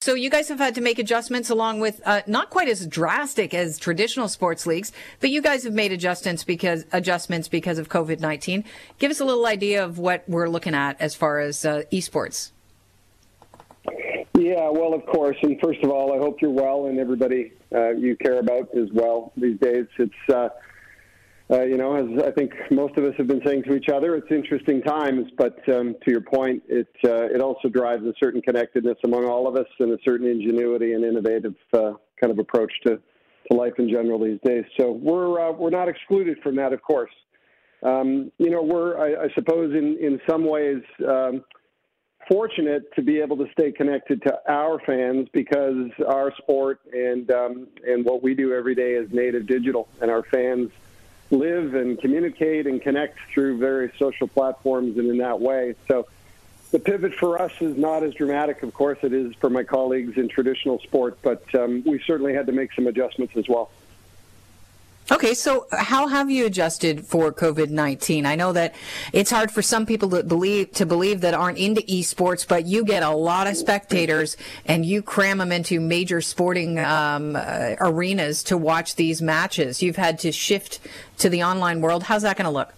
So you guys have had to make adjustments along with uh, not quite as drastic as traditional sports leagues, but you guys have made adjustments because adjustments because of COVID nineteen. Give us a little idea of what we're looking at as far as uh, esports. Yeah, well, of course. And first of all, I hope you're well and everybody uh, you care about is well these days. It's uh, you know, as I think most of us have been saying to each other, it's interesting times. But um, to your point, it uh, it also drives a certain connectedness among all of us and a certain ingenuity and innovative uh, kind of approach to, to life in general these days. So we're uh, we're not excluded from that, of course. Um, you know, we're I, I, suppose in in some ways. Um, fortunate to be able to stay connected to our fans because our sport and um, and what we do every day is native digital, and our fans live and communicate and connect through various social platforms and in that way. So the pivot for us is not as dramatic, of course, it is for my colleagues in traditional sport, but um, we certainly had to make some adjustments as well. Okay, so how have you adjusted for COVID nineteen? I know that it's hard for some people to believe to believe that aren't into esports, but you get a lot of spectators, and you cram them into major sporting um, uh, arenas to watch these matches. You've had to shift to the online world. How's that going to look?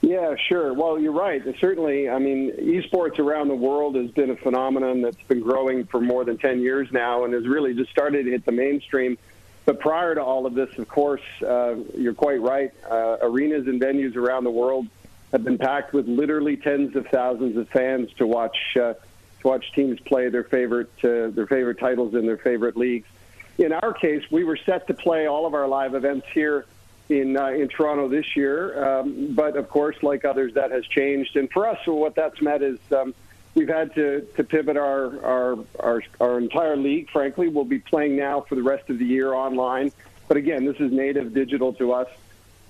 Yeah, sure. Well, you're right. Certainly, I mean, esports around the world has been a phenomenon that's been growing for more than 10 years now and has really just started to hit the mainstream but prior to all of this, of course, uh, you're quite right. Uh, arenas and venues around the world have been packed with literally tens of thousands of fans to watch uh, to watch teams play their favorite uh, their favorite titles in their favorite leagues. In our case, we were set to play all of our live events here in uh, in Toronto this year, um, but of course, like others, that has changed. And for us, what that's meant is um, we've had to, to pivot our, our, our, our entire league, frankly. We'll be playing now for the rest of the year online. But again, this is native digital to us.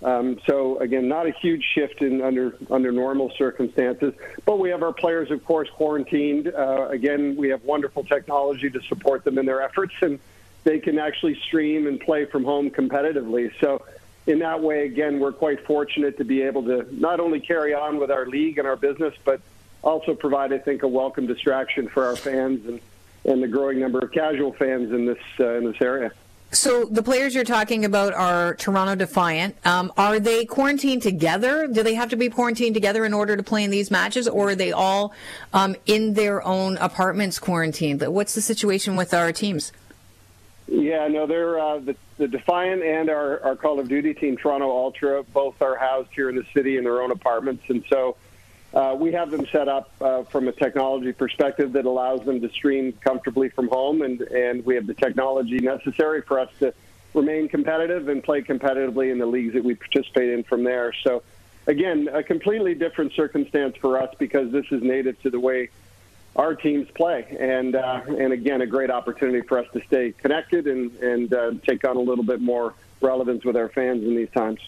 Um, so again, not a huge shift in under under normal circumstances. But we have our players, of course, quarantined. Uh, again, we have wonderful technology to support them in their efforts, and they can actually stream and play from home competitively. So in that way, again, we're quite fortunate to be able to not only carry on with our league and our business, but also provide, I think, a welcome distraction for our fans and, and the growing number of casual fans in this uh, in this area. So the players you're talking about are Toronto Defiant. Um, are they quarantined together? Do they have to be quarantined together in order to play in these matches, or are they all um, in their own apartments quarantined? What's the situation with our teams? Yeah, no, they're uh, the, the Defiant and our, our Call of Duty team, Toronto Ultra, both are housed here in the city in their own apartments, and so uh, we have them set up uh, from a technology perspective that allows them to stream comfortably from home, and, and we have the technology necessary for us to remain competitive and play competitively in the leagues that we participate in from there. So, again, a completely different circumstance for us because this is native to the way our teams play, and uh, and again, a great opportunity for us to stay connected and and uh, take on a little bit more relevance with our fans in these times.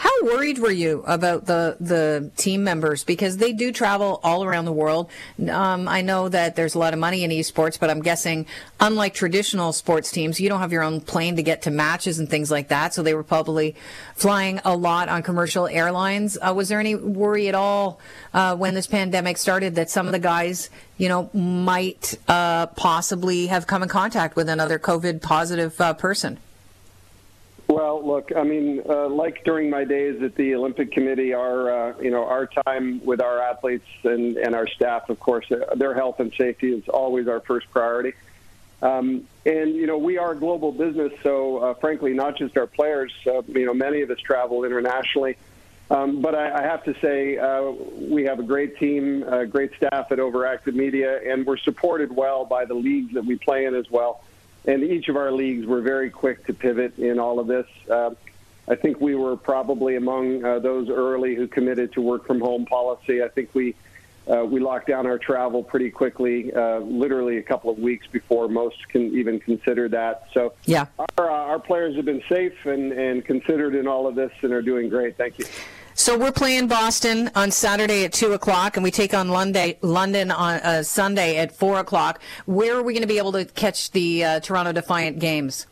How worried were you about the the team members because they do travel all around the world? Um, I know that there's a lot of money in esports, but I'm guessing, unlike traditional sports teams, you don't have your own plane to get to matches and things like that. So they were probably flying a lot on commercial airlines. Uh, was there any worry at all uh, when this pandemic started that some of the guys, you know, might uh, possibly have come in contact with another COVID positive uh, person? Well, look, I mean, uh, like during my days at the Olympic Committee, our uh, you know our time with our athletes and, and our staff, of course, uh, their health and safety is always our first priority. Um, and you know, we are a global business, so uh, frankly, not just our players. Uh, you know, many of us travel internationally. Um, but I, I have to say, uh, we have a great team, great staff at Overactive Media, and we're supported well by the leagues that we play in as well and each of our leagues were very quick to pivot in all of this. Uh, I think we were probably among uh, those early who committed to work from home policy. I think we uh, we locked down our travel pretty quickly, uh, literally a couple of weeks before most can even consider that. So yeah, our, uh, our players have been safe and, and considered in all of this and are doing great. Thank you. So we're playing Boston on Saturday at two o'clock, and we take on London, London on uh, Sunday at four o'clock. Where are we going to be able to catch the uh, Toronto Defiant games?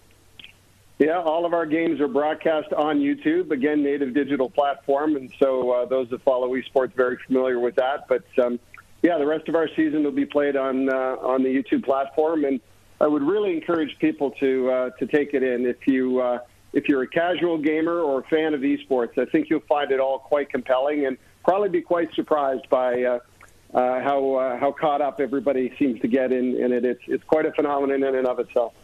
Yeah, all of our games are broadcast on YouTube. Again, native digital platform, and so uh, those that follow esports very familiar with that. But um, yeah, the rest of our season will be played on uh, on the YouTube platform, and I would really encourage people to uh, to take it in. If you uh, if you're a casual gamer or a fan of esports, I think you'll find it all quite compelling and probably be quite surprised by uh, uh, how uh, how caught up everybody seems to get in, in it. It's it's quite a phenomenon in and of itself.